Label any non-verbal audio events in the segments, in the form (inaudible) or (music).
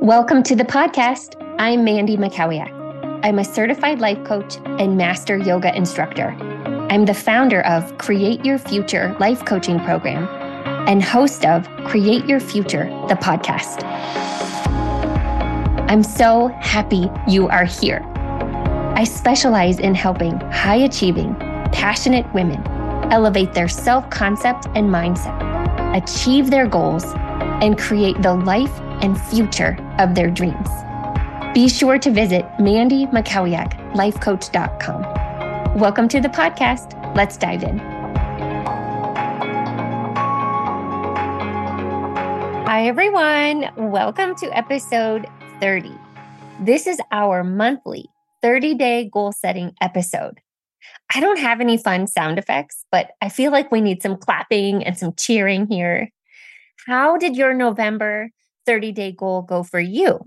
Welcome to the podcast. I'm Mandy Mackowiak. I'm a certified life coach and master yoga instructor. I'm the founder of Create Your Future Life Coaching Program and host of Create Your Future, the podcast. I'm so happy you are here. I specialize in helping high achieving, passionate women elevate their self concept and mindset, achieve their goals, and create the life and future of their dreams. Be sure to visit Mandy Mackowiak, lifecoach.com. Welcome to the podcast. Let's dive in. Hi, everyone. Welcome to episode 30. This is our monthly 30 day goal setting episode. I don't have any fun sound effects, but I feel like we need some clapping and some cheering here. How did your November 30 day goal go for you?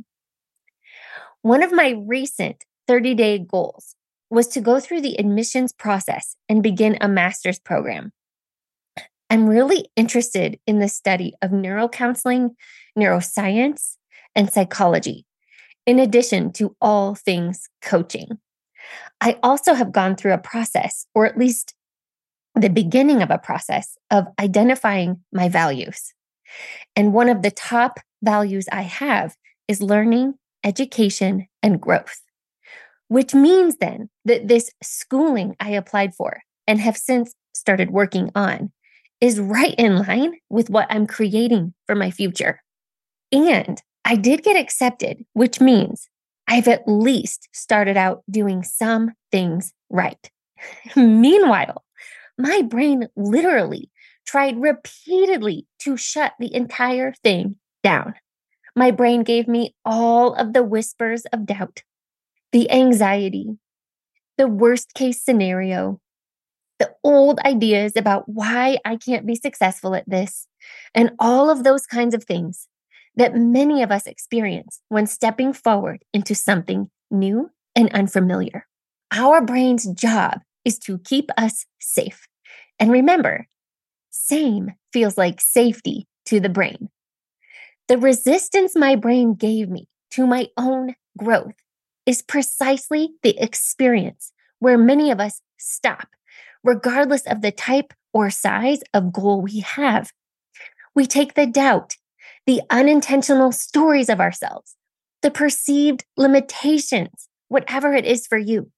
One of my recent 30 day goals was to go through the admissions process and begin a master's program. I'm really interested in the study of neurocounseling, neuroscience, and psychology, in addition to all things coaching. I also have gone through a process, or at least the beginning of a process of identifying my values. And one of the top values I have is learning, education, and growth, which means then that this schooling I applied for and have since started working on is right in line with what I'm creating for my future. And I did get accepted, which means I've at least started out doing some things right. (laughs) Meanwhile, my brain literally tried repeatedly to shut the entire thing down. My brain gave me all of the whispers of doubt, the anxiety, the worst case scenario, the old ideas about why I can't be successful at this, and all of those kinds of things that many of us experience when stepping forward into something new and unfamiliar. Our brain's job is to keep us safe. And remember, same feels like safety to the brain. The resistance my brain gave me to my own growth is precisely the experience where many of us stop, regardless of the type or size of goal we have. We take the doubt, the unintentional stories of ourselves, the perceived limitations, whatever it is for you.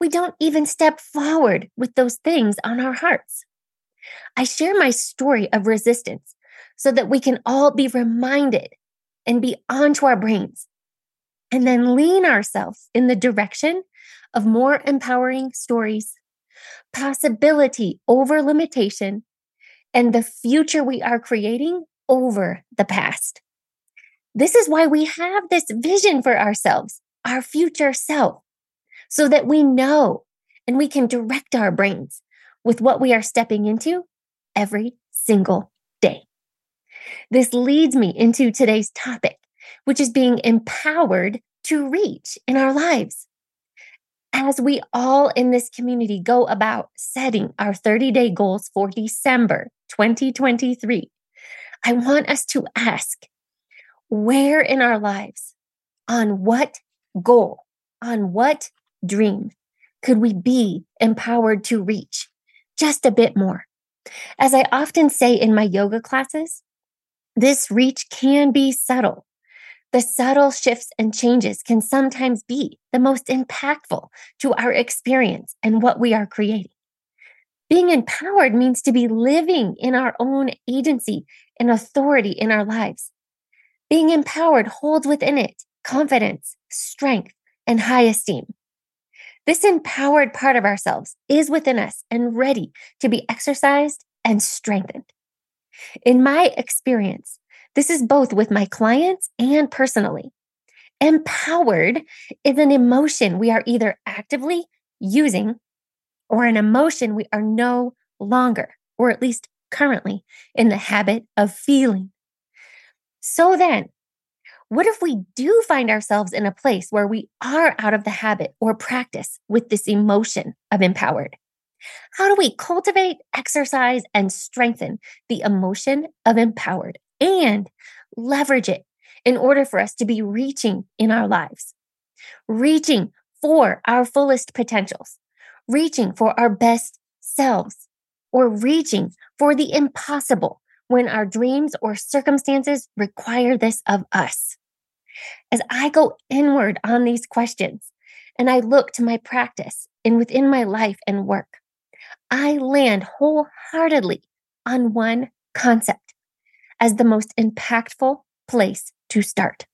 We don't even step forward with those things on our hearts. I share my story of resistance so that we can all be reminded and be onto our brains and then lean ourselves in the direction of more empowering stories, possibility over limitation, and the future we are creating over the past. This is why we have this vision for ourselves, our future self, so that we know and we can direct our brains with what we are stepping into every single day. This leads me into today's topic, which is being empowered to reach in our lives. As we all in this community go about setting our 30 day goals for December 2023, I want us to ask where in our lives, on what goal, on what dream could we be empowered to reach just a bit more? As I often say in my yoga classes, this reach can be subtle. The subtle shifts and changes can sometimes be the most impactful to our experience and what we are creating. Being empowered means to be living in our own agency and authority in our lives. Being empowered holds within it confidence, strength, and high esteem. This empowered part of ourselves is within us and ready to be exercised and strengthened. In my experience, this is both with my clients and personally. Empowered is an emotion we are either actively using or an emotion we are no longer, or at least currently, in the habit of feeling. So then, what if we do find ourselves in a place where we are out of the habit or practice with this emotion of empowered? How do we cultivate, exercise, and strengthen the emotion of empowered and leverage it in order for us to be reaching in our lives, reaching for our fullest potentials, reaching for our best selves, or reaching for the impossible when our dreams or circumstances require this of us. As I go inward on these questions and I look to my practice and within my life and work, I land wholeheartedly on one concept as the most impactful place to start.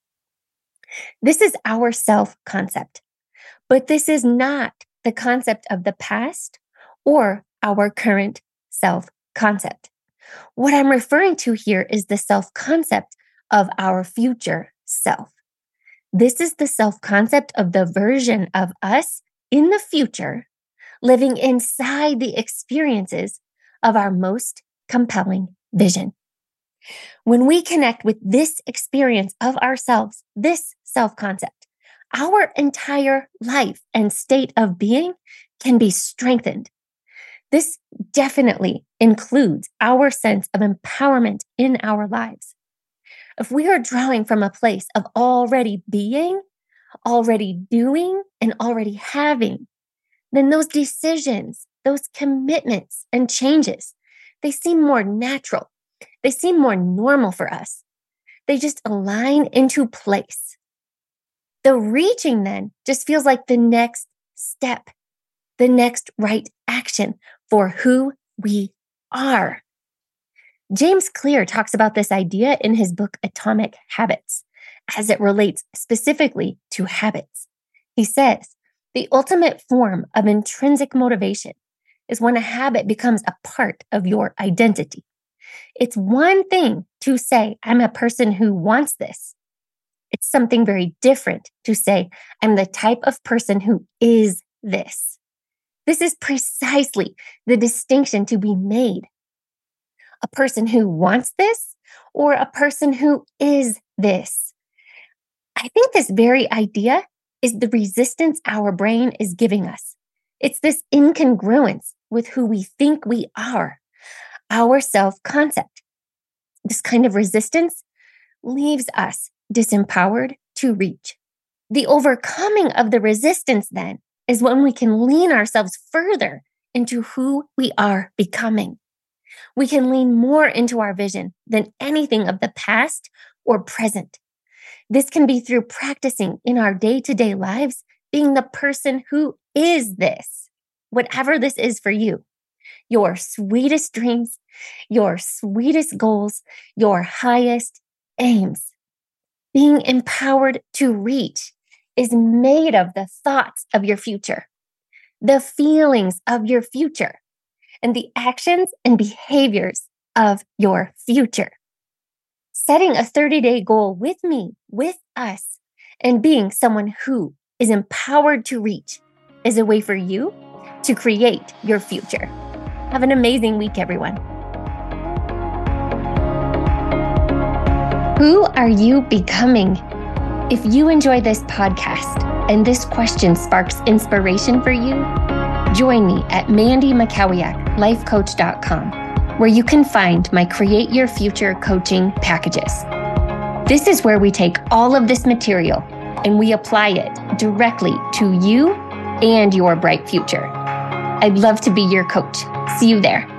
This is our self concept, but this is not the concept of the past or our current self concept. What I'm referring to here is the self concept of our future self. This is the self concept of the version of us in the future living inside the experiences of our most compelling vision. When we connect with this experience of ourselves, this self concept, our entire life and state of being can be strengthened. This definitely includes our sense of empowerment in our lives. If we are drawing from a place of already being, already doing, and already having, then those decisions, those commitments and changes, they seem more natural. They seem more normal for us. They just align into place. The reaching then just feels like the next step, the next right action for who we are. James Clear talks about this idea in his book Atomic Habits as it relates specifically to habits. He says, the ultimate form of intrinsic motivation is when a habit becomes a part of your identity. It's one thing to say, I'm a person who wants this. It's something very different to say, I'm the type of person who is this. This is precisely the distinction to be made. A person who wants this or a person who is this. I think this very idea is the resistance our brain is giving us. It's this incongruence with who we think we are, our self concept. This kind of resistance leaves us disempowered to reach. The overcoming of the resistance, then, is when we can lean ourselves further into who we are becoming. We can lean more into our vision than anything of the past or present. This can be through practicing in our day to day lives, being the person who is this, whatever this is for you. Your sweetest dreams, your sweetest goals, your highest aims. Being empowered to reach is made of the thoughts of your future, the feelings of your future, and the actions and behaviors of your future setting a 30 day goal with me, with us, and being someone who is empowered to reach is a way for you to create your future. Have an amazing week, everyone. Who are you becoming? If you enjoy this podcast and this question sparks inspiration for you, join me at Mandy where you can find my Create Your Future coaching packages. This is where we take all of this material and we apply it directly to you and your bright future. I'd love to be your coach. See you there.